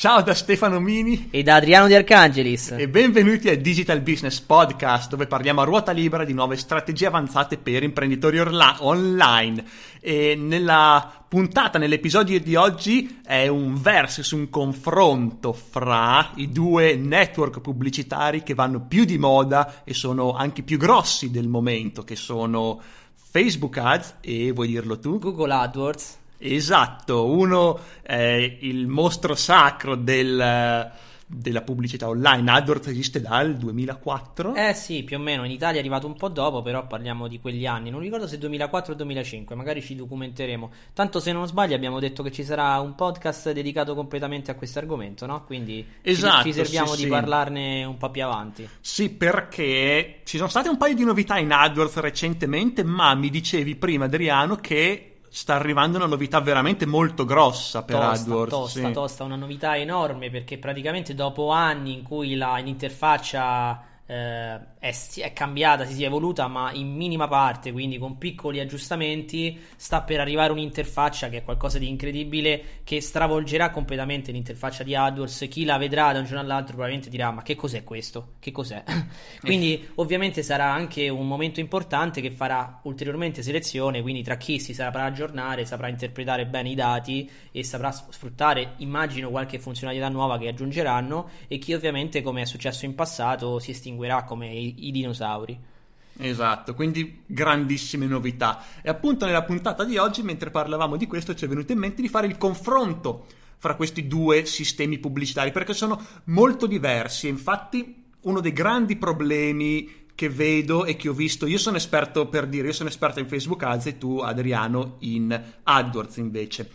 Ciao da Stefano Mini. E da Adriano Di Arcangelis. E benvenuti al Digital Business Podcast dove parliamo a ruota libera di nuove strategie avanzate per imprenditori orla- online. E nella puntata, nell'episodio di oggi è un versus, un confronto fra i due network pubblicitari che vanno più di moda e sono anche più grossi del momento che sono Facebook Ads e vuoi dirlo tu? Google AdWords Esatto, uno è il mostro sacro del, della pubblicità online. AdWords esiste dal 2004? Eh sì, più o meno. In Italia è arrivato un po' dopo, però parliamo di quegli anni. Non ricordo se 2004 o 2005, magari ci documenteremo. Tanto se non sbaglio abbiamo detto che ci sarà un podcast dedicato completamente a questo argomento, no? Quindi esatto, ci, ci serviamo sì, di sì. parlarne un po' più avanti. Sì, perché ci sono state un paio di novità in AdWords recentemente, ma mi dicevi prima Adriano che sta arrivando una novità veramente molto grossa per tosta, AdWords. Tosta, sì. tosta, una novità enorme perché praticamente dopo anni in cui la, l'interfaccia eh, è, è, cambiata, si è evoluta, ma in minima parte, quindi con piccoli aggiustamenti, sta per arrivare un'interfaccia che è qualcosa di incredibile che stravolgerà completamente l'interfaccia di AdWords. Chi la vedrà da un giorno all'altro probabilmente dirà: Ma che cos'è questo? Che cos'è? quindi, ovviamente, sarà anche un momento importante che farà ulteriormente selezione. Quindi, tra chi si saprà aggiornare, saprà interpretare bene i dati e saprà sfruttare, immagino, qualche funzionalità nuova che aggiungeranno, e chi ovviamente, come è successo in passato, si estinguerà come i, i dinosauri. Esatto, quindi grandissime novità. E appunto nella puntata di oggi, mentre parlavamo di questo, ci è venuto in mente di fare il confronto fra questi due sistemi pubblicitari, perché sono molto diversi. Infatti uno dei grandi problemi che vedo e che ho visto, io sono esperto per dire, io sono esperto in Facebook Ads e tu Adriano in AdWords invece,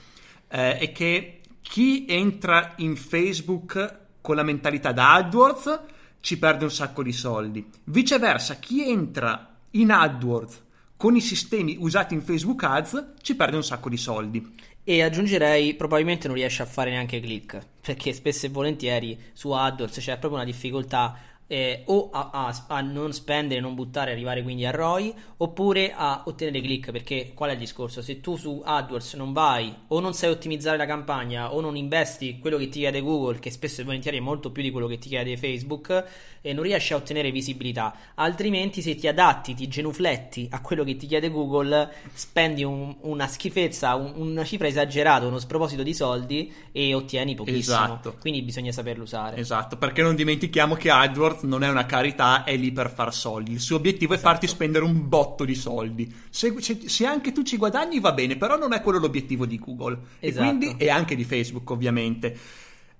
eh, è che chi entra in Facebook con la mentalità da AdWords ci perde un sacco di soldi. Viceversa, chi entra in AdWords con i sistemi usati in Facebook Ads ci perde un sacco di soldi. E aggiungerei, probabilmente non riesce a fare neanche click, perché spesso e volentieri su AdWords c'è proprio una difficoltà eh, o a, a, a, non spendere, non buttare, arrivare quindi a ROI, oppure a ottenere click. Perché qual è il discorso? Se tu su AdWords non vai o non sai ottimizzare la campagna o non investi quello che ti chiede Google, che spesso e volentieri è molto più di quello che ti chiede Facebook, e non riesci a ottenere visibilità. Altrimenti, se ti adatti, ti genufletti a quello che ti chiede Google, spendi un, una schifezza, un, una cifra esagerata, uno sproposito di soldi e ottieni pochissimo. Esatto. Quindi bisogna saperlo usare. Esatto, perché non dimentichiamo che AdWords non è una carità, è lì per far soldi. Il suo obiettivo esatto. è farti spendere un botto di soldi. Se, se, se, anche tu ci guadagni va bene, però non è quello l'obiettivo di Google. Esatto. E quindi e anche di Facebook, ovviamente.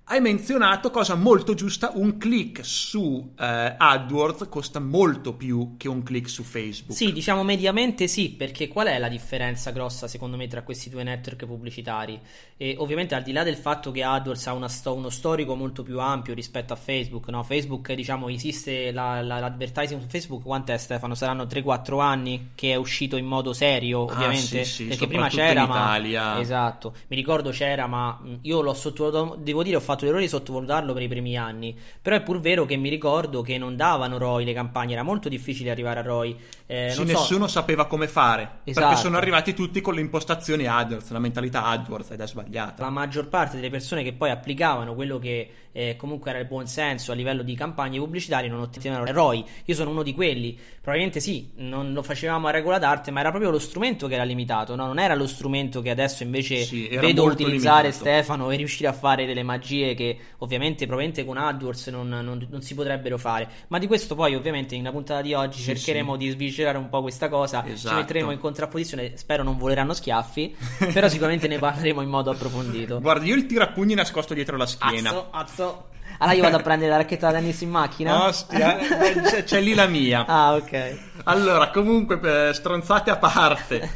Hai menzionato, cosa molto giusta, un click su eh, AdWords costa molto più che un click su Facebook. Sì, diciamo mediamente sì, perché qual è la differenza grossa secondo me tra questi due network pubblicitari? E ovviamente al di là del fatto che AdWords ha sto- uno storico molto più ampio rispetto a Facebook, no? Facebook diciamo esiste la, la, l'advertising su Facebook, quant'è Stefano? Saranno 3-4 anni che è uscito in modo serio ovviamente, ah, sì, sì, perché prima c'era ma... Esatto, mi ricordo c'era ma io l'ho sottovalutato, devo dire ho fatto l'errore di sottovalutarlo per i primi anni. Però è pur vero che mi ricordo che non davano ROI le campagne, era molto difficile arrivare a ROI. Eh, sì, nessuno so. sapeva come fare. Esatto. Perché sono arrivati tutti con le impostazioni AdWords, la mentalità AdWords ed è sbagliata. La maggior parte delle persone che poi applicavano quello che eh, comunque era il buon senso a livello di campagne pubblicitarie non ottenevano ROI. Io sono uno di quelli. Probabilmente sì, non lo facevamo a regola d'arte, ma era proprio lo strumento che era limitato, no? non era lo strumento che adesso invece sì, vedo utilizzare limitato. Stefano e riuscire a fare delle magie che ovviamente probabilmente con AdWords non, non, non, si potrebbero fare. Ma di questo poi ovviamente nella puntata di oggi sì, cercheremo sì. di sviscerare un po' questa cosa, esatto. ci metteremo in contrapposizione, spero non voleranno schiaffi, però sicuramente ne parleremo in modo approfondito. Guarda, io il tirapugni nascosto dietro la schiena. Azzo, azzo. Allora io vado a prendere la racchetta da tennis in macchina. Ostia, c'è, c'è, lì la mia. Ah, ok. Allora, comunque, stronzate a parte.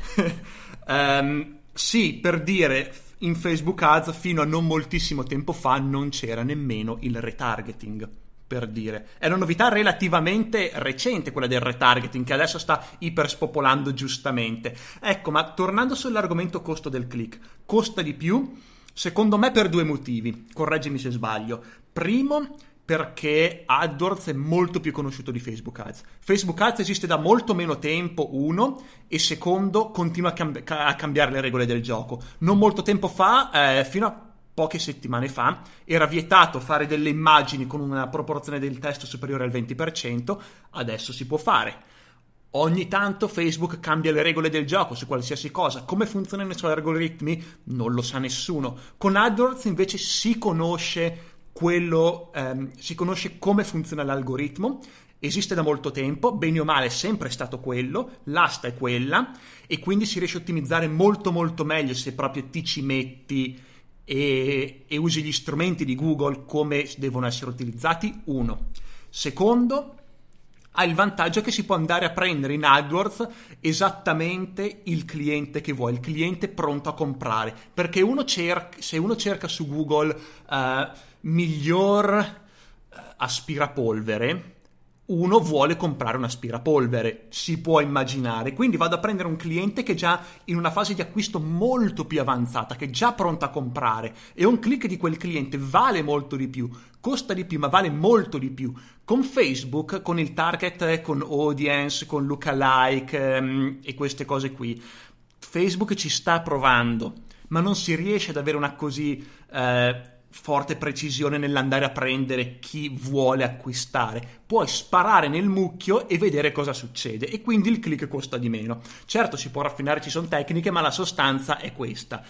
um, sì, per dire, in Facebook Ads fino a non moltissimo tempo fa non c'era nemmeno il retargeting. Per dire, è una novità relativamente recente quella del retargeting che adesso sta iperspopolando giustamente. Ecco, ma tornando sull'argomento costo del click, costa di più? Secondo me per due motivi, correggimi se sbaglio. Primo, perché AdWords è molto più conosciuto di Facebook Ads. Facebook Ads esiste da molto meno tempo, uno, e secondo, continua a, cambi- a cambiare le regole del gioco. Non molto tempo fa, eh, fino a poche settimane fa, era vietato fare delle immagini con una proporzione del testo superiore al 20%, adesso si può fare. Ogni tanto Facebook cambia le regole del gioco su qualsiasi cosa. Come funzionano i suoi algoritmi? Non lo sa nessuno. Con AdWords invece si conosce quello, ehm, si conosce come funziona l'algoritmo. Esiste da molto tempo, bene o male è sempre stato quello, l'asta è quella e quindi si riesce a ottimizzare molto molto meglio se proprio ti ci metti e, e usi gli strumenti di Google come devono essere utilizzati. Uno. Secondo, ha il vantaggio che si può andare a prendere in AdWords esattamente il cliente che vuoi, il cliente pronto a comprare. Perché uno cerca, se uno cerca su Google uh, miglior uh, aspirapolvere, uno vuole comprare un aspirapolvere, si può immaginare. Quindi vado a prendere un cliente che è già in una fase di acquisto molto più avanzata, che è già pronto a comprare e un click di quel cliente vale molto di più, costa di più, ma vale molto di più. Con Facebook, con il target, con audience, con lookalike ehm, e queste cose qui, Facebook ci sta provando, ma non si riesce ad avere una così... Eh, forte precisione nell'andare a prendere chi vuole acquistare. Puoi sparare nel mucchio e vedere cosa succede e quindi il click costa di meno. Certo si può raffinare, ci sono tecniche, ma la sostanza è questa.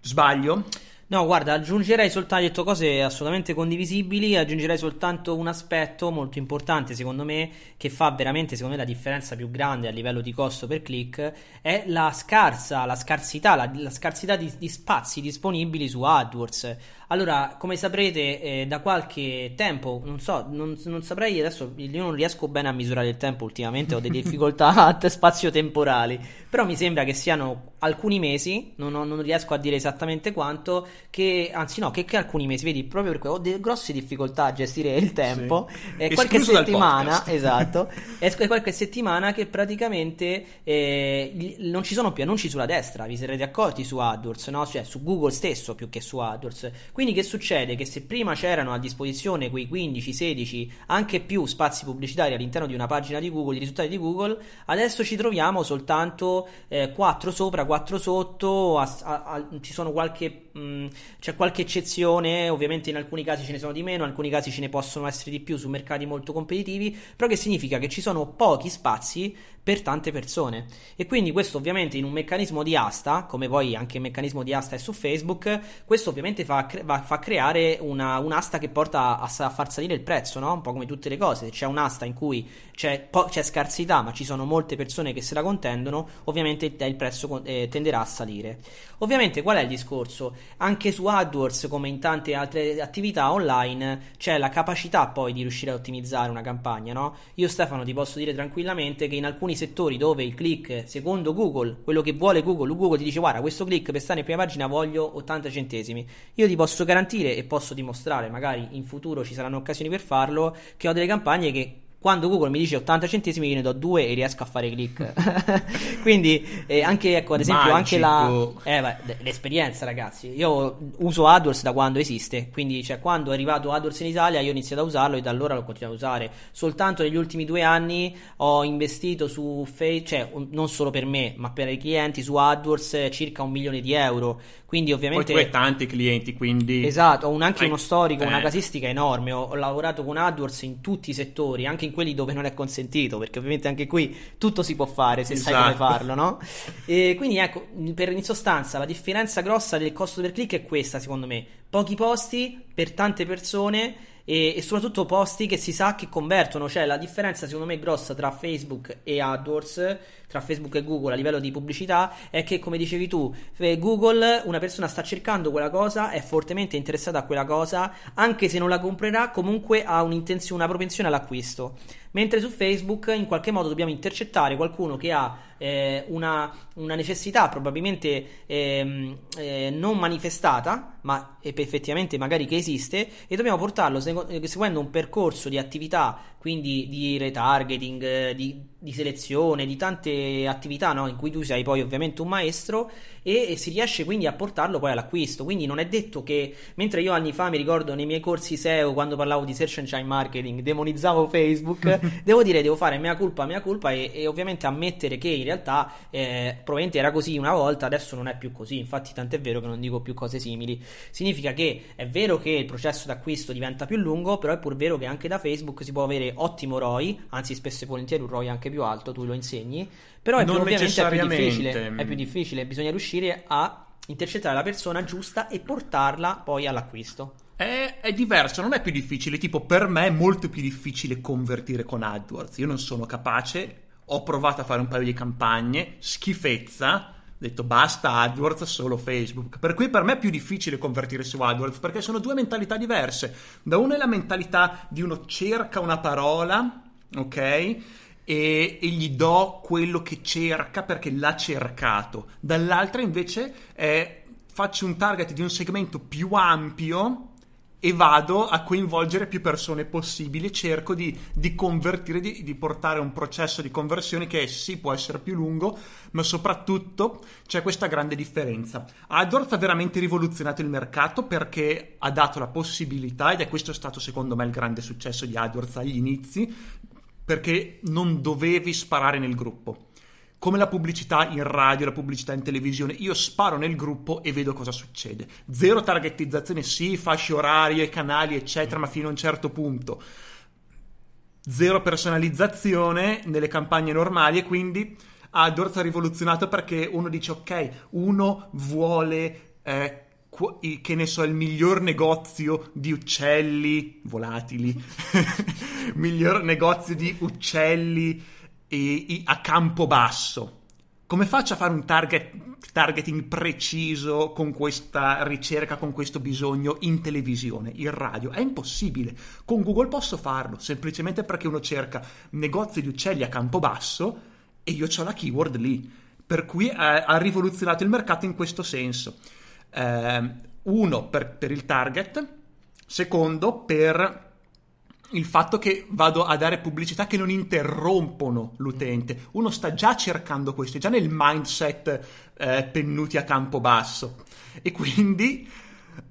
Sbaglio? No, guarda, aggiungerei soltanto, detto cose assolutamente condivisibili, aggiungerei soltanto un aspetto molto importante secondo me, che fa veramente secondo me la differenza più grande a livello di costo per click, è la scarsa, la scarsità, la, la scarsità di, di, spazi disponibili su AdWords. Allora, come saprete, eh, da qualche tempo, non so, non, non, saprei adesso, io non riesco bene a misurare il tempo ultimamente, ho delle difficoltà spazio-temporali, però mi sembra che siano alcuni mesi, non, non, riesco a dire esattamente quanto, che, anzi no, che, che alcuni mesi, vedi, proprio perché ho delle grosse difficoltà a gestire il tempo, sì. e qualche settimana, esatto, è qualche settimana che praticamente eh, non ci sono più annunci sulla destra, vi sarete accorti su AdWords, no? cioè su Google stesso più che su AdWords quindi che succede? Che se prima c'erano a disposizione quei 15, 16, anche più spazi pubblicitari all'interno di una pagina di Google, di risultati di Google, adesso ci troviamo soltanto eh, 4 sopra, 4 sotto, a, a, a, ci sono qualche, mh, c'è qualche eccezione, ovviamente in alcuni casi ce ne sono di meno, in alcuni casi ce ne possono essere di più su mercati molto competitivi, però che significa che ci sono pochi spazi per tante persone. E quindi questo ovviamente in un meccanismo di asta, come poi anche il meccanismo di asta è su Facebook, questo ovviamente fa, fa creare una, un'asta che porta a, a, far salire il prezzo, no? un po' come tutte le cose. Se c'è un'asta in cui c'è, po- c'è, scarsità ma ci sono molte persone che se la contendono, ovviamente il prezzo eh, tenderà a salire. Ovviamente qual è il discorso? Anche su AdWords come in tante altre attività online c'è la capacità poi di riuscire a ottimizzare una campagna, no? Io Stefano ti posso dire tranquillamente che in alcuni settori dove il click, secondo Google, quello che vuole Google, Google ti dice guarda questo click per stare in prima pagina voglio 80 centesimi. Io ti posso garantire e posso dimostrare, magari in futuro ci saranno occasioni per farlo, che ho delle campagne che quando Google mi dice 80 centesimi io ne do due e riesco a fare click. Quindi eh, anche ecco ad esempio Magico. anche la eh, l'esperienza ragazzi. Io uso AdWords da quando esiste. Quindi cioè quando è arrivato AdWords in Italia io ho iniziato a usarlo e da allora l'ho continuato a usare. Soltanto negli ultimi due anni ho investito su Facebook cioè non solo per me ma per i clienti su AdWords circa un milione di euro. Quindi ovviamente... Poi tu hai tanti clienti, quindi... Esatto, ho un, anche uno storico, eh. una casistica enorme, ho, ho, lavorato con AdWords in tutti i settori, anche in quelli dove non è consentito, perché ovviamente anche qui tutto si può fare se esatto. sai come esatto. farlo, no? E quindi ecco, per, in sostanza la differenza grossa del costo per click è questa, secondo me. Pochi posti per tante persone e, e, soprattutto posti che si sa che convertono, cioè la differenza secondo me grossa tra Facebook e AdWords, tra Facebook e Google a livello di pubblicità è che come dicevi tu, Google una persona sta cercando quella cosa, è fortemente interessata a quella cosa, anche se non la comprerà, comunque ha un'intenzione, una propensione all'acquisto. Mentre su Facebook in qualche modo dobbiamo intercettare qualcuno che ha eh, una, una, necessità probabilmente eh, eh, non manifestata, ma effettivamente magari che esiste, e dobbiamo portarlo seguendo un percorso di attività, quindi di retargeting, di, di selezione, di tante attività no? in cui tu sei poi ovviamente un maestro e, e, si riesce quindi a portarlo poi all'acquisto. Quindi non è detto che, mentre io anni fa mi ricordo nei miei corsi SEO quando parlavo di search engine marketing, demonizzavo Facebook, devo dire, devo fare mea culpa, mea culpa e, e ovviamente ammettere che in realtà eh, probabilmente era così una volta, adesso non è più così. Infatti, tant'è vero che non dico più cose simili. Significa che è vero che il processo d'acquisto diventa più lungo, però è pur vero che anche da Facebook si può avere ottimo ROI, anzi spesso e volentieri un ROI anche più alto, tu lo insegni, però è più, ovviamente è più, difficile, è più difficile, bisogna riuscire a intercettare la persona giusta e portarla poi all'acquisto. È, è, diverso, non è più difficile. Tipo, per me è molto più difficile convertire con AdWords. Io non sono capace. Ho provato a fare un paio di campagne, schifezza detto basta AdWords, solo Facebook. Per cui per me è più difficile convertire su AdWords perché sono due mentalità diverse. Da una è la mentalità di uno cerca una parola, ok? E, e gli do quello che cerca perché l'ha cercato. Dall'altra invece è faccio un target di un segmento più ampio e vado a coinvolgere più persone possibili. Cerco di, di convertire, di, di, portare un processo di conversione che sì può essere più lungo, ma soprattutto c'è questa grande differenza. AdWords ha veramente rivoluzionato il mercato perché ha dato la possibilità, ed è questo stato secondo me il grande successo di AdWords agli inizi, perché non dovevi sparare nel gruppo come la pubblicità in radio, la pubblicità in televisione, io sparo nel gruppo e vedo cosa succede. Zero targetizzazione, sì, fasce orarie, canali, eccetera, ma fino a un certo punto. Zero personalizzazione nelle campagne normali e quindi AdWords ha rivoluzionato perché uno dice ok, uno vuole eh, che ne so, il miglior negozio di uccelli volatili, miglior negozio di uccelli e, a campo basso. Come faccio a fare un target, targeting preciso con questa ricerca, con questo bisogno in televisione, in radio? È impossibile. Con Google posso farlo, semplicemente perché uno cerca negozi di uccelli a campo basso e io ho la keyword lì. Per cui eh, ha rivoluzionato il mercato in questo senso. Eh, uno, per, per il target. Secondo, per il fatto che vado a dare pubblicità che non interrompono l'utente. Uno sta già cercando questo, è già nel mindset eh, pennuti a campo basso. E quindi,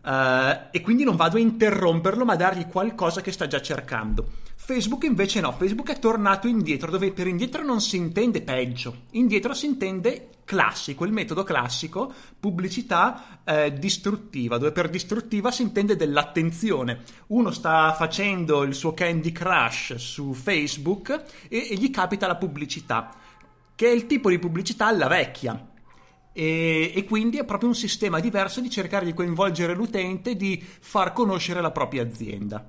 eh, e quindi non vado a interromperlo, ma a dargli qualcosa che sta già cercando. Facebook invece no, Facebook è tornato indietro, dove per indietro non si intende peggio, indietro si intende classico, il metodo classico, pubblicità eh, distruttiva, dove per distruttiva si intende dell'attenzione. Uno sta facendo il suo Candy Crush su Facebook e, e gli capita la pubblicità, che è il tipo di pubblicità alla vecchia. E, e, quindi è proprio un sistema diverso di cercare di coinvolgere l'utente, di far conoscere la propria azienda.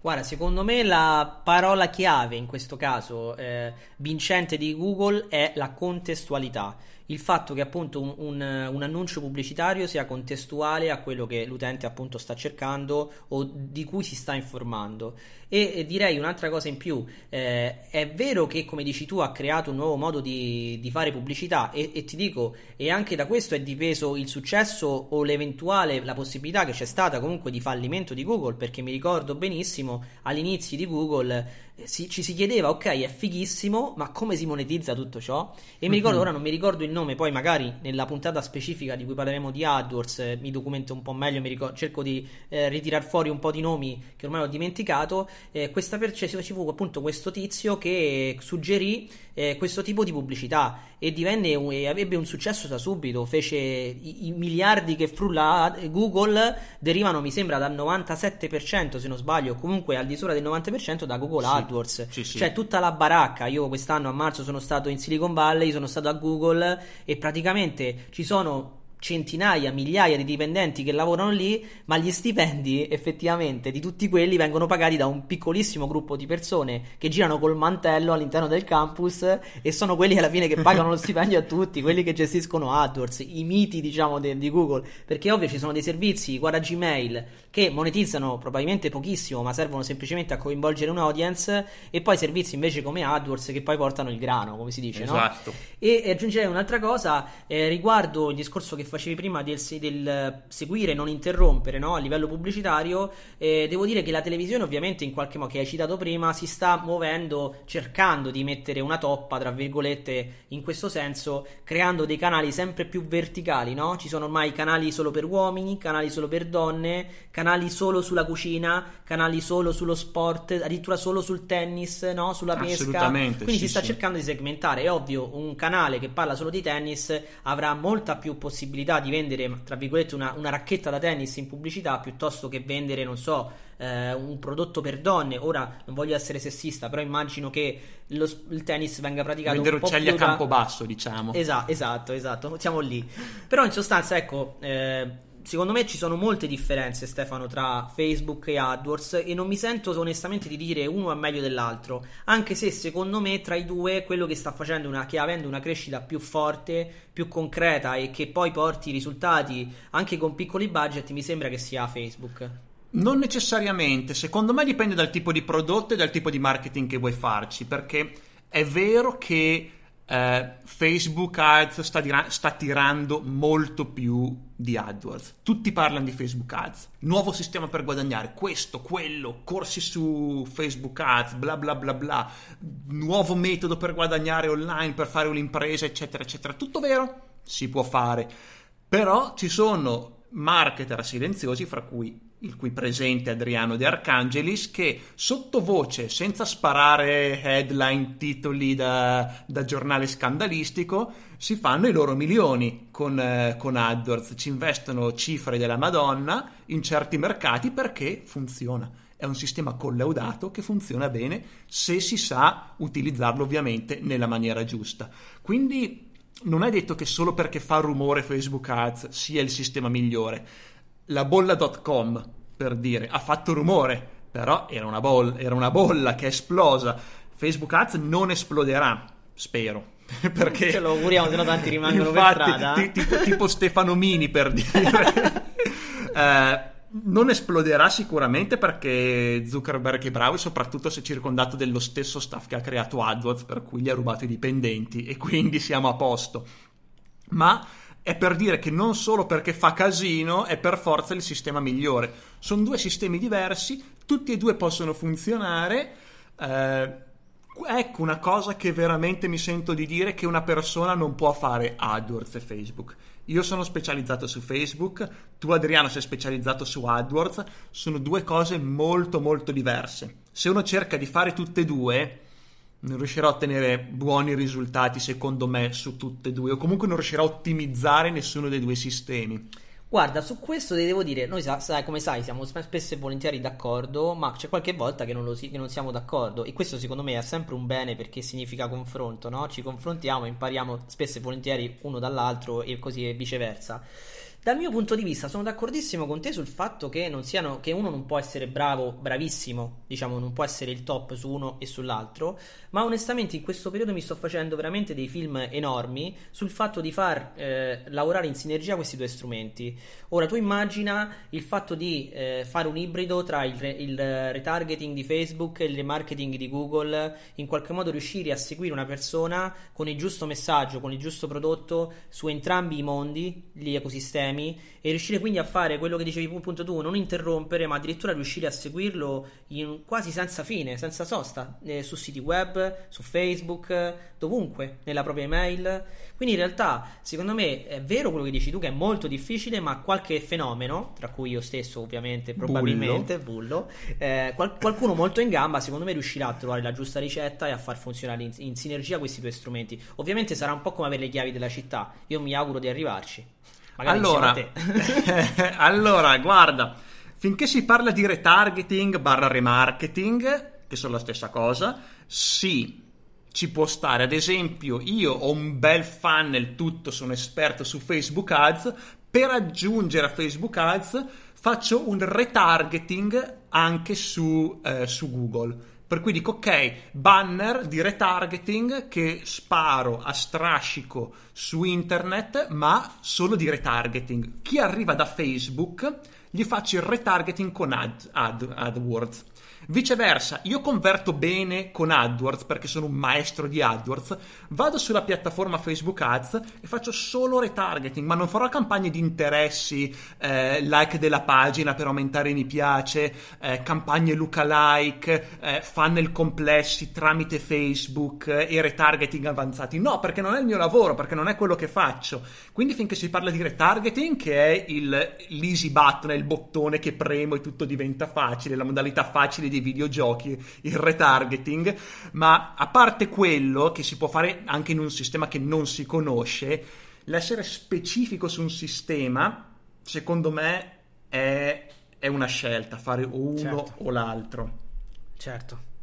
Guarda, secondo me la parola chiave in questo caso eh, vincente di Google è la contestualità il fatto che appunto un, un, un, annuncio pubblicitario sia contestuale a quello che l'utente appunto sta cercando o di cui si sta informando. E, e direi un'altra cosa in più, eh, è vero che come dici tu ha creato un nuovo modo di, di fare pubblicità e, e, ti dico, e anche da questo è dipeso il successo o l'eventuale, la possibilità che c'è stata comunque di fallimento di Google, perché mi ricordo benissimo all'inizio di Google si, ci si chiedeva, ok, è fighissimo, ma come si monetizza tutto ciò? E mi ricordo, mm-hmm. ora non mi ricordo il nome, poi magari nella puntata specifica di cui parleremo di AdWords eh, mi documento un po' meglio, ricordo, cerco di eh, ritirare fuori un po' di nomi che ormai ho dimenticato. Eh, questa perce- ci fu appunto questo tizio che suggerì eh, questo tipo di pubblicità e divenne un, e ebbe un successo da subito. Fece i, i miliardi che frulla Google derivano, mi sembra, dal 97% se non sbaglio, comunque al di sopra del 90% da Google sì, AdWords. Sì, sì. Cioè tutta la baracca. Io quest'anno a marzo sono stato in Silicon Valley, sono stato a Google e praticamente ci sono centinaia, migliaia di dipendenti che lavorano lì, ma gli stipendi effettivamente di tutti quelli vengono pagati da un piccolissimo gruppo di persone che girano col mantello all'interno del campus e sono quelli alla fine che pagano lo stipendio a tutti, quelli che gestiscono AdWords, i miti diciamo de- di Google, perché ovvio ci sono dei servizi, guarda Gmail, che monetizzano probabilmente pochissimo, ma servono semplicemente a coinvolgere un audience e poi servizi invece come AdWords che poi portano il grano, come si dice, esatto. no? E, aggiungerei un'altra cosa eh, riguardo il discorso che fa facevi prima del, del seguire, non interrompere no? a livello pubblicitario, eh, devo dire che la televisione ovviamente in qualche modo che hai citato prima si sta muovendo, cercando di mettere una toppa, tra virgolette, in questo senso, creando dei canali sempre più verticali, no? Ci sono ormai canali solo per uomini, canali solo per donne, canali solo sulla cucina, canali solo sullo sport, addirittura solo sul tennis, no? Sulla pesca. Quindi sì, si sta sì. cercando di segmentare. È ovvio, un canale che parla solo di tennis avrà molta più possibilità di vendere, tra virgolette, una, una racchetta da tennis in pubblicità piuttosto che vendere, non so, eh, un prodotto per donne. Ora non voglio essere sessista, però immagino che lo, il tennis venga praticato vendere un po' uccelli a da- campo basso, diciamo. Esatto, esatto, esatto, siamo lì. Però in sostanza, ecco, eh, secondo me ci sono molte differenze, Stefano, tra Facebook e AdWords e non mi sento onestamente di dire uno è meglio dell'altro, anche se secondo me tra i due quello che sta facendo una, che avendo una crescita più forte, più concreta e che poi porti risultati anche con piccoli budget, mi sembra che sia Facebook. Non necessariamente, secondo me dipende dal tipo di prodotto e dal tipo di marketing che vuoi farci, perché è vero che eh, Facebook Ads sta, dira- sta tirando molto più di AdWords. Tutti parlano di Facebook Ads, nuovo sistema per guadagnare, questo, quello, corsi su Facebook Ads, bla bla bla bla, nuovo metodo per guadagnare online, per fare un'impresa, eccetera, eccetera. Tutto vero? Si può fare. Però ci sono marketer silenziosi, fra cui il cui presente Adriano De Arcangelis, che sottovoce, senza sparare headline, titoli da, da giornale scandalistico, si fanno i loro milioni con, eh, con AdWords, ci investono cifre della Madonna in certi mercati perché funziona. È un sistema collaudato che funziona bene se si sa utilizzarlo ovviamente nella maniera giusta. Quindi non è detto che solo perché fa rumore Facebook Ads sia il sistema migliore. La bolla.com, per dire, ha fatto rumore, però era una, bolla, era una bolla che è esplosa. Facebook Ads non esploderà, spero. Perché Ce lo auguriamo, se no tanti rimangono per Infatti, strada. ti- tipo, tipo Stefano Mini per dire. Eh, non esploderà sicuramente perché Zuckerberg è bravo e soprattutto se circondato dello stesso staff che ha creato AdWords per cui gli ha rubato i dipendenti e quindi siamo a posto. Ma è per dire che non solo perché fa casino è per forza il sistema migliore. Sono due sistemi diversi, tutti e due possono funzionare. eh, ecco una cosa che veramente mi sento di dire che una persona non può fare AdWords e Facebook. Io sono specializzato su Facebook, tu Adriano sei specializzato su AdWords, sono due cose molto molto diverse. Se uno cerca di fare tutte e due, non riuscirà a ottenere buoni risultati secondo me su tutte e due, o comunque non riuscirà a ottimizzare nessuno dei due sistemi. Guarda, su questo ti devo dire, noi sa- sai, come sai siamo sp- spesso e volentieri d'accordo, ma c'è qualche volta che non, lo che non siamo d'accordo e questo secondo me è sempre un bene perché significa confronto, no? Ci confrontiamo, impariamo spesso e volentieri uno dall'altro e così e viceversa. Dal mio punto di vista sono d'accordissimo con te sul fatto che, siano, che uno non può essere bravo, bravissimo, diciamo non può essere il top su uno e sull'altro, ma onestamente in questo periodo mi sto facendo veramente dei film enormi sul fatto di far eh, lavorare in sinergia questi due strumenti. Ora tu immagina il fatto di eh, fare un ibrido tra il, re- il retargeting di Facebook e il remarketing di Google, in qualche modo riuscire a seguire una persona con il giusto messaggio, con il giusto prodotto su entrambi i mondi, gli ecosistemi e riuscire quindi a fare quello che dicevi appunto tu, non interrompere, ma addirittura riuscire a seguirlo in- quasi senza fine, senza sosta, eh, su siti web, su Facebook, dovunque, nella propria email. Quindi in realtà, secondo me, è vero quello che dici tu, che è molto difficile, ma qualche fenomeno, tra cui io stesso ovviamente, probabilmente, bullo, eh, qual- qualcuno molto in gamba, secondo me riuscirà a trovare la giusta ricetta e a far funzionare in, in sinergia questi due strumenti. Ovviamente sarà un po' come avere le chiavi della città, io mi auguro di arrivarci. Magari allora, allora, guarda, finché si parla di retargeting barra remarketing, che sono la stessa cosa, sì, ci può stare. Ad esempio, io ho un bel funnel, tutto, sono esperto su Facebook Ads, per aggiungere a Facebook Ads faccio un retargeting anche su, eh, su Google. Per cui dico ok, banner di retargeting che sparo a strascico su internet, ma solo di retargeting. Chi arriva da Facebook gli faccio il retargeting con ad, ad, AdWords. Viceversa, io converto bene con AdWords perché sono un maestro di AdWords, vado sulla piattaforma Facebook Ads e faccio solo retargeting, ma non farò campagne di interessi, eh, like della pagina per aumentare i mi piace, eh, campagne lookalike, eh, funnel complessi tramite Facebook eh, e retargeting avanzati. No, perché non è il mio lavoro, perché non è quello che faccio. Quindi finché si parla di retargeting, che è il, l'easy button, il bottone che premo e tutto diventa facile, la modalità facile di dei videogiochi, il retargeting, ma a parte quello che si può fare anche in un sistema che non si conosce, l'essere specifico su un sistema, secondo me, è, è una scelta, fare uno certo. o l'altro. Certo.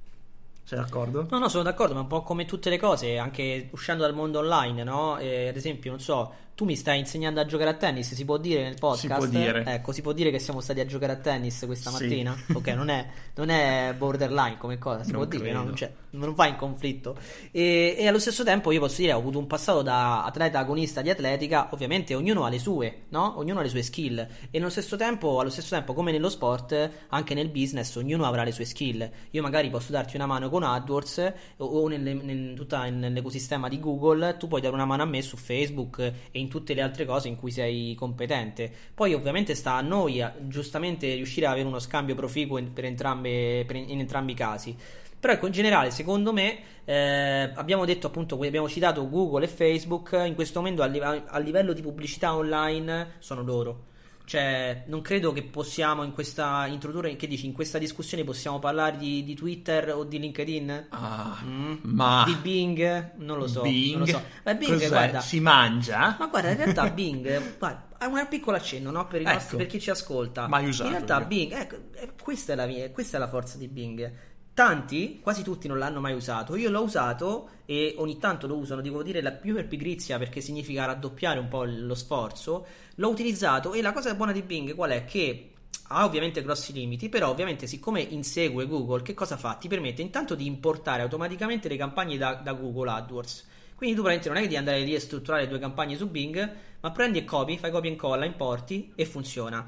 Sei d'accordo? No, no, sono d'accordo, ma un po' come tutte le cose, anche uscendo dal mondo online, no? Eh, ad esempio, non so, tu mi stai insegnando a giocare a tennis, si può dire nel podcast? Si può dire. Ecco, si può dire che siamo stati a giocare a tennis questa mattina? Sì. Ok, non è, non è, borderline come cosa, si non può credo. dire, no? Non, non, va in conflitto. E, e, allo stesso tempo io posso dire, ho avuto un passato da atleta agonista di atletica, ovviamente ognuno ha le sue, no? Ognuno ha le sue skill. E allo stesso tempo, allo stesso tempo come nello sport, anche nel business, ognuno avrà le sue skill. Io magari posso darti una mano con AdWords o, o nelle, nel, tutta, nell'ecosistema di Google, tu puoi dare una mano a me su Facebook e in tutte le altre cose in cui sei competente. Poi ovviamente sta a noi a, giustamente riuscire ad avere uno scambio proficuo in, per entrambe, per in, in entrambi i casi. Però ecco, in generale, secondo me, eh, abbiamo detto appunto, abbiamo citato Google e Facebook, in questo momento a, live- a livello di pubblicità online sono loro. Cioè, non credo che possiamo in questa introdurre, che dici, in questa discussione possiamo parlare di, di Twitter o di LinkedIn? Ah, mm? ma... Di Bing? Non lo so. Bing? Lo so. Ma Bing, guarda, si mangia? Ma guarda, in realtà Bing, guarda, è un piccolo accenno, no? Per, ecco. nostri, per, chi ci ascolta. Mai usato. In realtà io. Bing, ecco, eh, questa, è la mia, questa è la forza di Bing. Tanti, quasi tutti non l'hanno mai usato. Io l'ho usato e ogni tanto lo usano, devo dire, la più per pigrizia perché significa raddoppiare un po' lo sforzo. L'ho utilizzato e la cosa buona di Bing qual è? Che ha ovviamente grossi limiti, però ovviamente siccome insegue Google, che cosa fa? Ti permette intanto di importare automaticamente le campagne da, da Google AdWords. Quindi tu praticamente non è che devi andare lì e strutturare tue campagne su Bing, ma prendi e copi, fai copia e incolla, importi e funziona.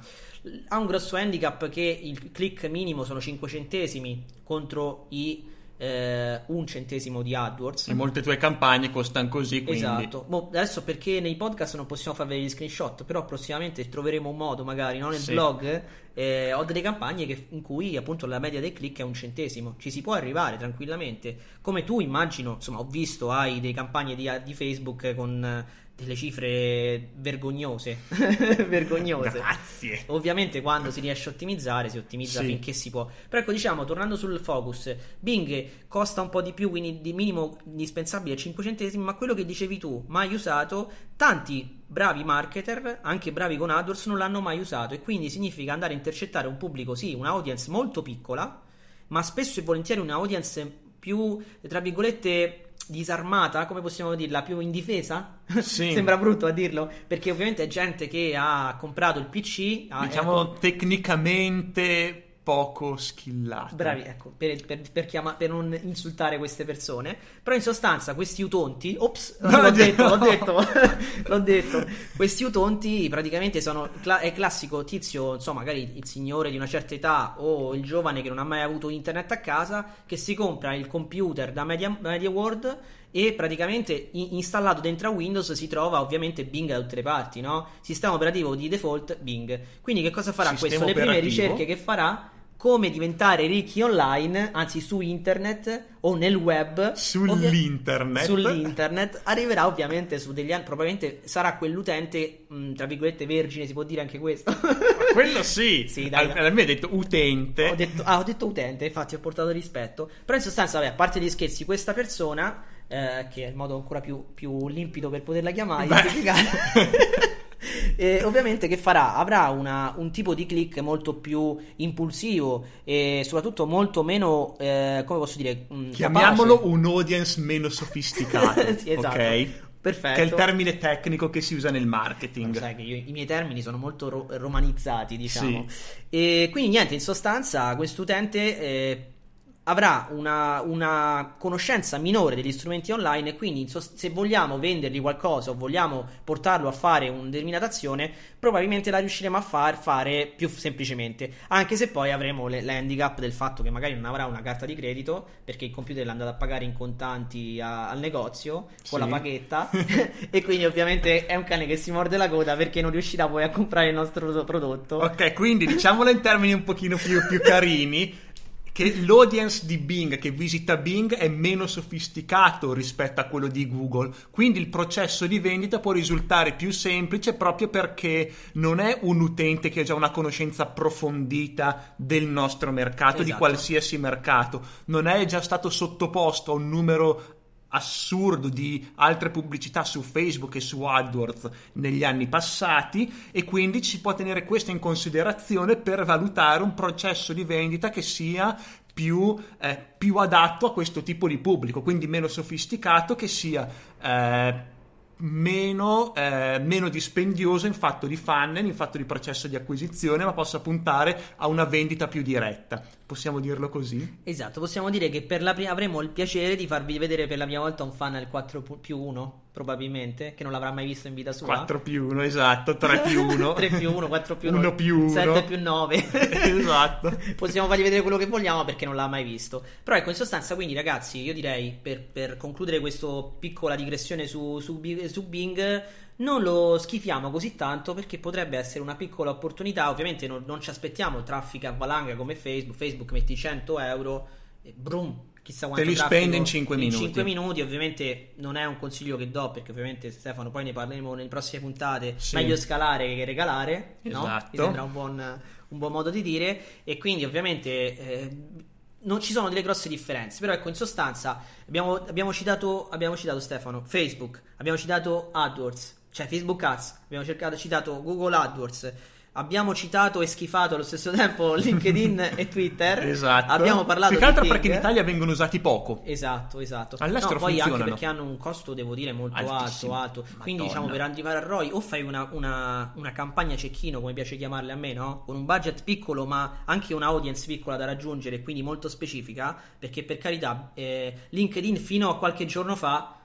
Ha un grosso handicap che il click minimo sono 5 centesimi contro i eh, un centesimo di AdWords. E molte tue campagne costano così. Quindi... Esatto. Boh, adesso perché nei podcast non possiamo far vedere gli screenshot, però prossimamente troveremo un modo, magari no? nel sì. blog. Eh, ho delle campagne che, in cui appunto la media dei click è un centesimo. Ci si può arrivare tranquillamente. Come tu immagino, insomma, ho visto, hai delle campagne di, di Facebook con delle cifre vergognose. vergognose. Grazie. Ovviamente quando si riesce a ottimizzare, si ottimizza sì. finché si può. Però ecco, diciamo, tornando sul focus, Bing costa un po' di più, quindi di minimo indispensabile 5 centesimi, ma quello che dicevi tu, mai usato, tanti bravi marketer, anche bravi con AdWords, non l'hanno mai usato e quindi significa andare a intercettare un pubblico, sì, una audience molto piccola, ma spesso e volentieri una audience più, tra virgolette, disarmata, come possiamo dirla, più indifesa? Sì. Sembra brutto a dirlo, perché ovviamente è gente che ha comprato il PC. Diciamo ha... tecnicamente poco skillate. Bravi, ecco, per, per, per, chiama, per, non insultare queste persone. Però in sostanza questi utonti, ops, no, l'ho, detto, l'ho detto, l'ho detto, questi utonti praticamente sono, è classico tizio, insomma, magari il signore di una certa età o il giovane che non ha mai avuto internet a casa, che si compra il computer da Media, Media World e praticamente installato dentro a Windows si trova ovviamente Bing da tutte le parti, no? Sistema operativo di default Bing. Quindi che cosa farà Sistema questo? Le prime ricerche che farà come diventare ricchi online, anzi su internet o nel web. Sull'internet. Ovvia- sull'internet. Arriverà ovviamente su degli anni, probabilmente sarà quell'utente, mh, tra virgolette, vergine, si può dire anche questo. quello sì. sì dai, a, a me hai detto utente. Ho detto, ah, ho detto utente, infatti ho portato rispetto. Però in sostanza, vabbè, a parte gli scherzi, questa persona, eh, che è il modo ancora più, più limpido per poterla chiamare, e ovviamente che farà? Avrà una, un tipo di click molto più impulsivo e soprattutto molto meno, eh, come posso dire, mh, mm, chiamiamolo capace. un audience meno sofisticato. sì, esatto. Ok. Perfetto. Che è il termine tecnico che si usa nel marketing. sai che io, i miei termini sono molto ro- romanizzati, diciamo. Sì. E quindi niente, in sostanza, quest'utente eh, avrà una, una, conoscenza minore degli strumenti online e quindi se vogliamo vendergli qualcosa o vogliamo portarlo a fare una determinata azione, probabilmente la riusciremo a far fare più semplicemente, anche se poi avremo le, l'handicap del fatto che magari non avrà una carta di credito perché il computer l'ha andato a pagare in contanti a, al negozio con sì. la paghetta e quindi ovviamente è un cane che si morde la coda perché non riuscirà poi a comprare il nostro prodotto. Ok, quindi diciamolo in termini un pochino più, più carini che l'audience di Bing che visita Bing è meno sofisticato rispetto a quello di Google, quindi il processo di vendita può risultare più semplice proprio perché non è un utente che ha già una conoscenza approfondita del nostro mercato, esatto. di qualsiasi mercato, non è già stato sottoposto a un numero assurdo di altre pubblicità su Facebook e su AdWords negli anni passati e quindi ci può tenere questo in considerazione per valutare un processo di vendita che sia più, eh, più adatto a questo tipo di pubblico, quindi meno sofisticato, che sia eh, meno, eh, meno, dispendioso in fatto di funnel, in fatto di processo di acquisizione, ma possa puntare a una vendita più diretta. Possiamo dirlo così? Esatto, possiamo dire che prima avremo il piacere di farvi vedere per la prima volta un funnel 4 più 1, probabilmente, che non l'avrà mai visto in vita sua. 4 più 1, esatto, 3 più 1. 3 più 1, 4 più 1. 1 più 1. 7 più 9. esatto. possiamo fargli vedere quello che vogliamo perché non l'ha mai visto. Però ecco, in sostanza, quindi ragazzi, io direi, per, per concludere questa piccola digressione su, su, su Bing non lo schifiamo così tanto perché potrebbe essere una piccola opportunità. Ovviamente non, non ci aspettiamo traffico a valanga come Facebook. Facebook metti 100 euro e brum, chissà quanto te li spende in 5 minuti. In 5 minuti, ovviamente non è un consiglio che do perché ovviamente Stefano poi ne parleremo nelle prossime puntate. Sì. Meglio scalare che regalare, esatto. no? Mi sembra un buon, un buon, modo di dire e quindi ovviamente eh, non ci sono delle grosse differenze, però ecco in sostanza abbiamo, abbiamo, citato, abbiamo citato Stefano, Facebook, abbiamo citato AdWords, cioè Facebook Ads, abbiamo cercato, citato Google AdWords, abbiamo citato e schifato allo stesso tempo LinkedIn e Twitter. Esatto. Abbiamo parlato Più che altro perché in Italia vengono usati poco. Esatto, esatto. All'estero no, poi anche perché hanno un costo, devo dire, molto Altissimo. alto, alto. Quindi diciamo per arrivare a ROI o fai una, una, una, campagna cecchino, come piace chiamarle a me, no? Con un budget piccolo ma anche una audience piccola da raggiungere, quindi molto specifica, perché per carità eh, LinkedIn fino a qualche giorno fa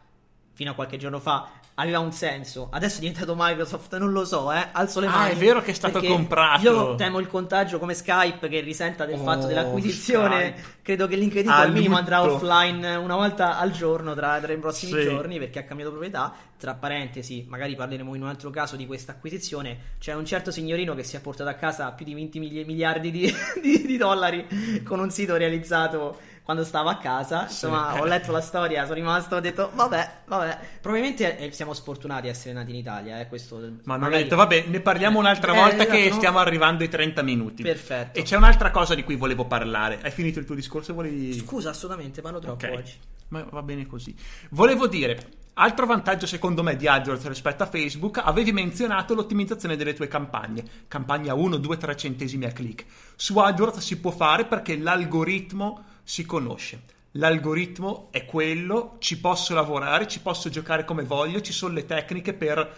fino a qualche giorno fa aveva un senso. Adesso è diventato Microsoft, non lo so, eh. Alzo le ah, mani. Ah, è vero che è stato comprato. Io temo il contagio come Skype che risenta del oh, fatto dell'acquisizione. Skype. Credo che LinkedIn al minimo andrà offline una volta al giorno tra, tra i prossimi sì. giorni perché ha cambiato proprietà. Tra parentesi, magari parleremo in un altro caso di questa acquisizione. C'è un certo signorino che si è portato a casa più di 20 miliardi di, di, di dollari con un sito realizzato quando stavo a casa. Insomma, sì. ho letto la storia, sono rimasto, ho detto, vabbè, vabbè. Probabilmente eh, siamo sfortunati a essere nati in Italia, eh, questo. Ma non magari... ho detto, vabbè, ne parliamo un'altra eh, volta esatto, che no? stiamo arrivando ai 30 minuti. Perfetto. E c'è un'altra cosa di cui volevo parlare. Hai finito il tuo discorso? Volevi... Scusa, assolutamente, parlo troppo okay. oggi. Ma va bene così. Volevo dire, Altro vantaggio secondo me di AdWords rispetto a Facebook, avevi menzionato l'ottimizzazione delle tue campagne, campagna 1, 2, 3 centesimi a click. Su AdWords si può fare perché l'algoritmo si conosce. L'algoritmo è quello, ci posso lavorare, ci posso giocare come voglio, ci sono le tecniche per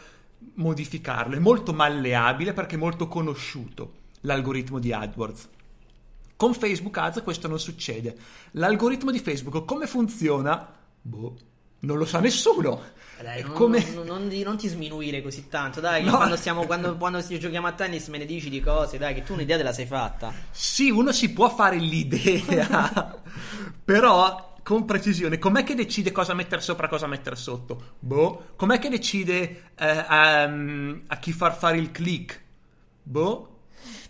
modificarlo. È molto malleabile perché è molto conosciuto l'algoritmo di AdWords. Con Facebook Ads questo non succede. L'algoritmo di Facebook come funziona? Boh, non lo sa nessuno. Eh dai, non, come... non, non, non, ti sminuire così tanto, dai. No. Quando, stiamo, quando, quando giochiamo a tennis me ne dici di cose, dai, che tu un'idea te la sei fatta. Sì, uno si può fare l'idea, però con precisione. Com'è che decide cosa mettere sopra cosa mettere sotto? Boh. Com'è che decide eh, um, a chi far fare il click? Boh.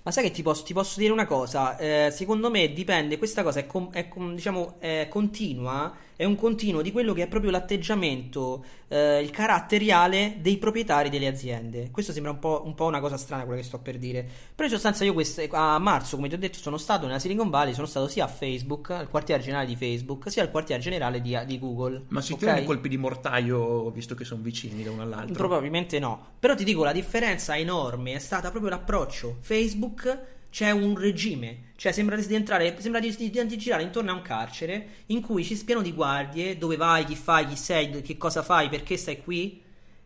Ma sai che ti posso, ti posso dire una cosa? Eh, secondo me dipende, questa cosa è, com, è com, diciamo, è continua è un continuo di quello che è proprio l'atteggiamento, eh, il caratteriale dei proprietari delle aziende. Questo sembra un po', un po', una cosa strana quello che sto per dire. Però in sostanza io queste, a marzo, come ti ho detto, sono stato nella Silicon Valley, sono stato sia a Facebook, al quartiere generale di Facebook, sia al quartiere generale di, di Google. Ma si okay? tirano colpi di mortaio visto che sono vicini da uno all'altro? Probabilmente no. Però ti dico, la differenza enorme è stata proprio l'approccio. Facebook c'è un regime, cioè sembra di entrare, sembra di, di, di, girare intorno a un carcere in cui ci spiano di guardie, dove vai, chi fai, chi sei, che cosa fai, perché stai qui.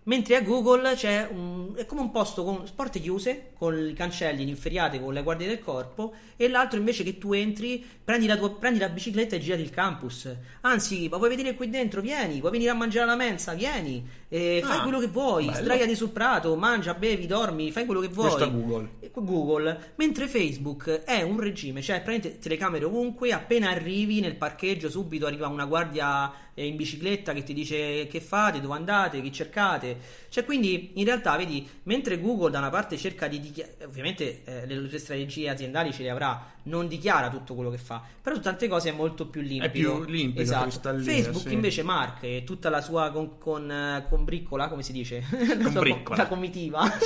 Mentre a Google c'è un, è come un posto con porte chiuse, con i cancelli inferriate con le guardie del corpo, e l'altro invece che tu entri, prendi la, tua, prendi la bicicletta e girati il campus. Anzi, ma vuoi venire qui dentro? Vieni, vuoi venire a mangiare alla mensa? Vieni, eh, fai Ah, quello che vuoi, bello. sdraiati sul prato, mangia, bevi, dormi, fai quello che vuoi. Questo è Google. Google, mentre Facebook è un regime, cioè praticamente telecamere ovunque, appena arrivi nel parcheggio subito arriva una guardia in bicicletta che ti dice che fate, dove andate, chi cercate. Cioè quindi in realtà vedi, mentre Google da una parte cerca di dichiarare, ovviamente eh, le sue strategie aziendali ce le avrà, non dichiara tutto quello che fa, però su tante cose è molto più limpido. più limpido, Esatto. cristallino, Facebook sì. invece Mark e tutta la sua con, con, eh, combriccola, come si dice? La sua Combriccola. la comitiva.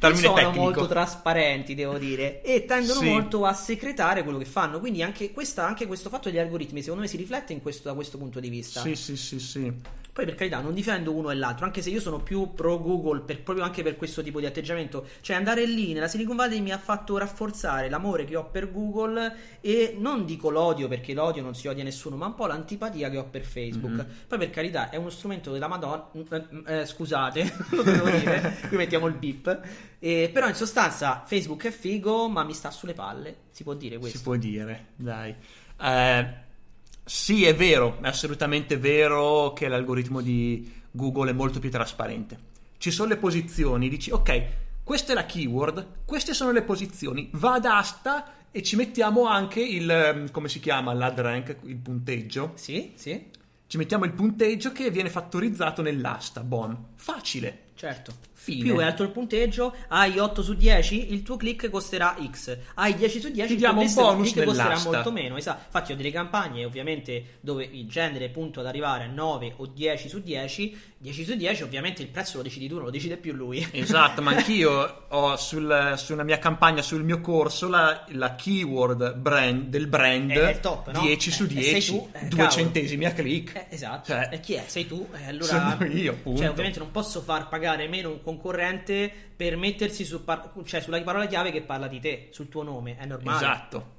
Sono tecnico. molto trasparenti, devo dire, e tendono Sì. molto a secretare quello che fanno. Quindi anche, questa- anche questo fatto degli algoritmi, secondo me, si riflette in questo- da questo punto di vista. Sì, sì, sì, sì. Poi, per carità, non difendo uno e l'altro, anche se io sono più pro Google per- proprio anche per questo tipo di atteggiamento. Cioè, andare lì nella Silicon Valley mi ha fatto rafforzare l'amore che ho per Google e non dico l'odio perché l'odio non si odia nessuno, ma un po' l'antipatia che ho per Facebook. Mhm. Poi, per carità, è uno strumento della Madonna. eh, eh, scusate, lo devo dire. Qui mettiamo il beep. Eh, però, in sostanza, Facebook è figo, ma mi sta sulle palle. Si può dire questo. Si può dire, dai. Eh, sì, è vero, è assolutamente vero che l'algoritmo di Google è molto più trasparente. Ci sono le posizioni, dici, ok, questa è la keyword, queste sono le posizioni, va ad asta e ci mettiamo anche il, ehm, come si chiama, l'ad rank, il punteggio. Sì, sì, Ci mettiamo il punteggio che viene fattorizzato nell'asta, bon. Facile. certo. Fine. Più è alto il punteggio, hai 8 su 10, il tuo click costerà X. Hai 10 su 10, Ti il tuo click- costerà molto meno. Esatto. Infatti ho delle campagne ovviamente dove il genere punto ad arrivare a 9 o 10 su 10. 10 su 10 ovviamente il prezzo lo decidi tu, non lo decide più lui. Esatto, ma anch'io ho sul- sulla mia campagna, sul mio corso, la, la keyword brand, del brand È il top, no? 10 su Eh, sei 10, tu, eh, 2 cavolo. centesimi a click. Eh, esatto. Cioè, e chi è? Sei tu? Eh, allora, sono io, appunto. Cioè, ovviamente non posso far pagare meno un concorrente per mettersi su par- cioè, sulla parola chiave che parla di te, sul tuo nome. È normale. Esatto.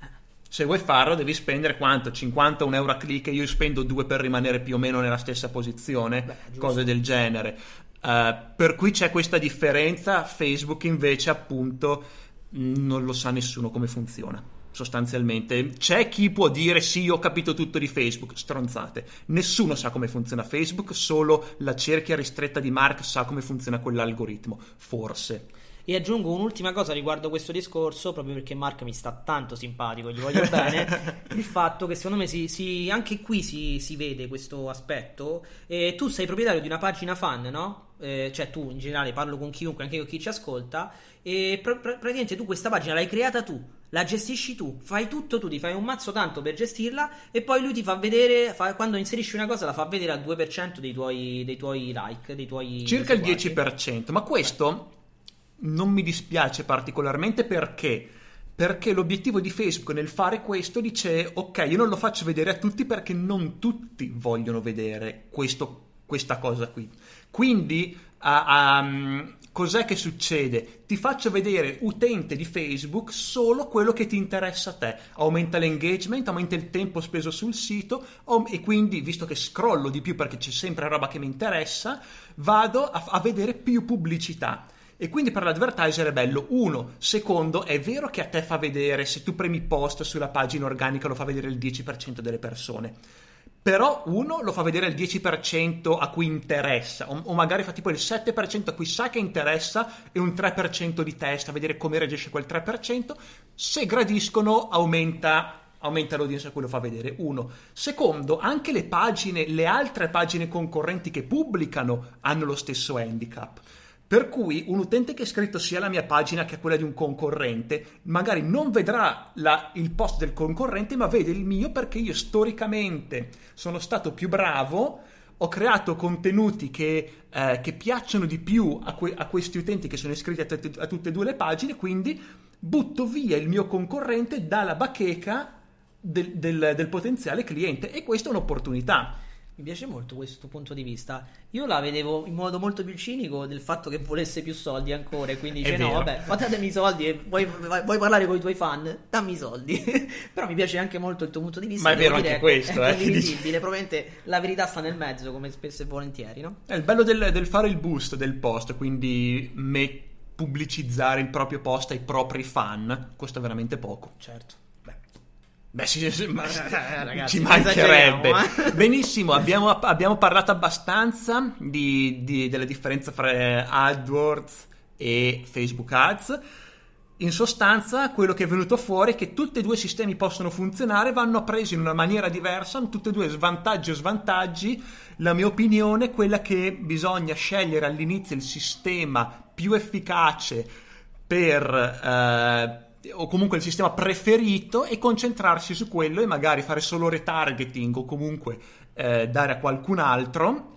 Se vuoi farlo devi spendere quanto? 50 un euro a click e io spendo 2 per rimanere più o meno nella stessa posizione, Beh, cose del genere. Eh, per cui c'è questa differenza, Facebook invece appunto mh, non lo sa nessuno come funziona. Sostanzialmente c'è chi può dire sì, io ho capito tutto di Facebook, stronzate. Nessuno sa come funziona Facebook, solo la cerchia ristretta di Mark sa come funziona quell'algoritmo, forse. E aggiungo un'ultima cosa riguardo questo discorso, proprio perché Mark mi sta tanto simpatico, gli voglio bene. il fatto che secondo me si, si- anche qui si, si vede questo aspetto. Eh, tu sei proprietario di una pagina fan, no? Eh, cioè tu in generale parlo con chiunque, anche con chi ci ascolta. E pr- pr- praticamente tu questa pagina l'hai creata tu, la gestisci tu, fai tutto tu, ti fai un mazzo tanto per gestirla e poi lui ti fa vedere, fa- quando inserisci una cosa la fa vedere al 2% dei tuoi, dei tuoi like, dei tuoi... Circa il seguaci. 10%, ma questo non mi dispiace particolarmente perché perché l'obiettivo di Facebook nel fare questo dice ok io non lo faccio vedere a tutti perché non tutti vogliono vedere questo- questa cosa qui. Quindi a- a- mm, cos'è che succede? Ti faccio vedere utente di Facebook solo quello che ti interessa a te. Aumenta l'engagement aumenta il tempo speso sul sito e quindi visto che scrollo di più perché c'è sempre roba che mi interessa vado a, a vedere più pubblicità e quindi per l'advertiser è bello. Uno. Secondo, è vero che a te fa vedere, se tu premi post sulla pagina organica, lo fa vedere il 10% delle persone. Però uno lo fa vedere il 10% a cui interessa, o, o magari fa tipo il 7% a cui sa che interessa e un 3% di testa, a vedere come reagisce quel 3%. Se gradiscono, aumenta aumenta l'audience a cui lo fa vedere. Uno. Secondo, anche le pagine, le altre pagine concorrenti che pubblicano hanno lo stesso handicap. Per cui un utente che è iscritto sia alla mia pagina che a quella di un concorrente, magari non vedrà la- il post del concorrente, ma vede il mio perché io storicamente sono stato più bravo, ho creato contenuti che, eh, che piacciono di più a, que- a questi utenti che sono iscritti a, tutte- a tutte e due le pagine, quindi butto via il mio concorrente dalla bacheca del, del- del potenziale cliente e questa è un'opportunità. Mi piace molto questo punto di vista. Io la vedevo in modo molto più cinico del fatto che volesse più soldi ancora. E quindi dice: No, vabbè, fatemi i soldi e vuoi, vuoi, parlare con i tuoi fan? Dammi i soldi. Però mi piace anche molto il tuo punto di vista. Ma è vero anche è, questo, è eh. condivisibile. Probabilmente la verità sta nel mezzo, come spesso e volentieri, no? È il bello del, del fare il boost del post, quindi me, pubblicizzare il proprio post ai propri fan costa veramente poco. Certo. Beh, sì, sì, ma eh, ragazzi, ci mancherebbe. Eh? Benissimo, abbiamo, abbiamo, parlato abbastanza di, di, della differenza fra AdWords e Facebook Ads. In sostanza, quello che è venuto fuori è che tutti e due i sistemi possono funzionare, vanno presi in una maniera diversa, hanno tutti e due svantaggi o svantaggi. La mia opinione è quella che bisogna scegliere all'inizio il sistema più efficace per... Eh, o comunque il sistema preferito e concentrarsi su quello e magari fare solo retargeting o comunque eh, dare a qualcun altro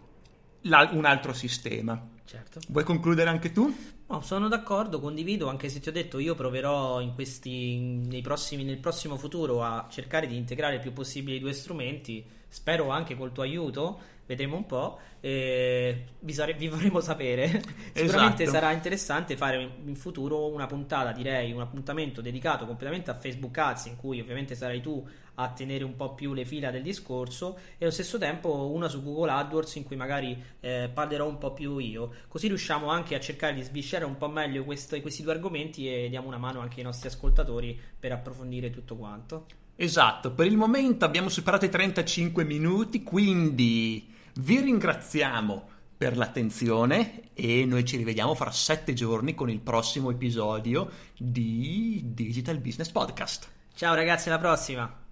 un altro sistema. Certo. Vuoi concludere anche tu? No, sono d'accordo, condivido, anche se ti ho detto io proverò in questi, nei prossimi, nel prossimo futuro a cercare di integrare il più possibile i due strumenti, spero anche col tuo aiuto vedremo un po'. Eh, vi, sare- vi, faremo sapere. Sicuramente esatto. sarà interessante fare in futuro una puntata, direi, un appuntamento dedicato completamente a Facebook Ads, in cui ovviamente sarai tu a tenere un po' più le fila del discorso, e allo stesso tempo una su Google AdWords, in cui magari eh, parlerò un po' più io. Così riusciamo anche a cercare di sviscerare un po' meglio questo, questi due argomenti e diamo una mano anche ai nostri ascoltatori per approfondire tutto quanto. Esatto, per il momento abbiamo superato i 35 minuti, quindi vi ringraziamo per l'attenzione e noi ci rivediamo fra sette giorni con il prossimo episodio di Digital Business Podcast. Ciao ragazzi, alla prossima!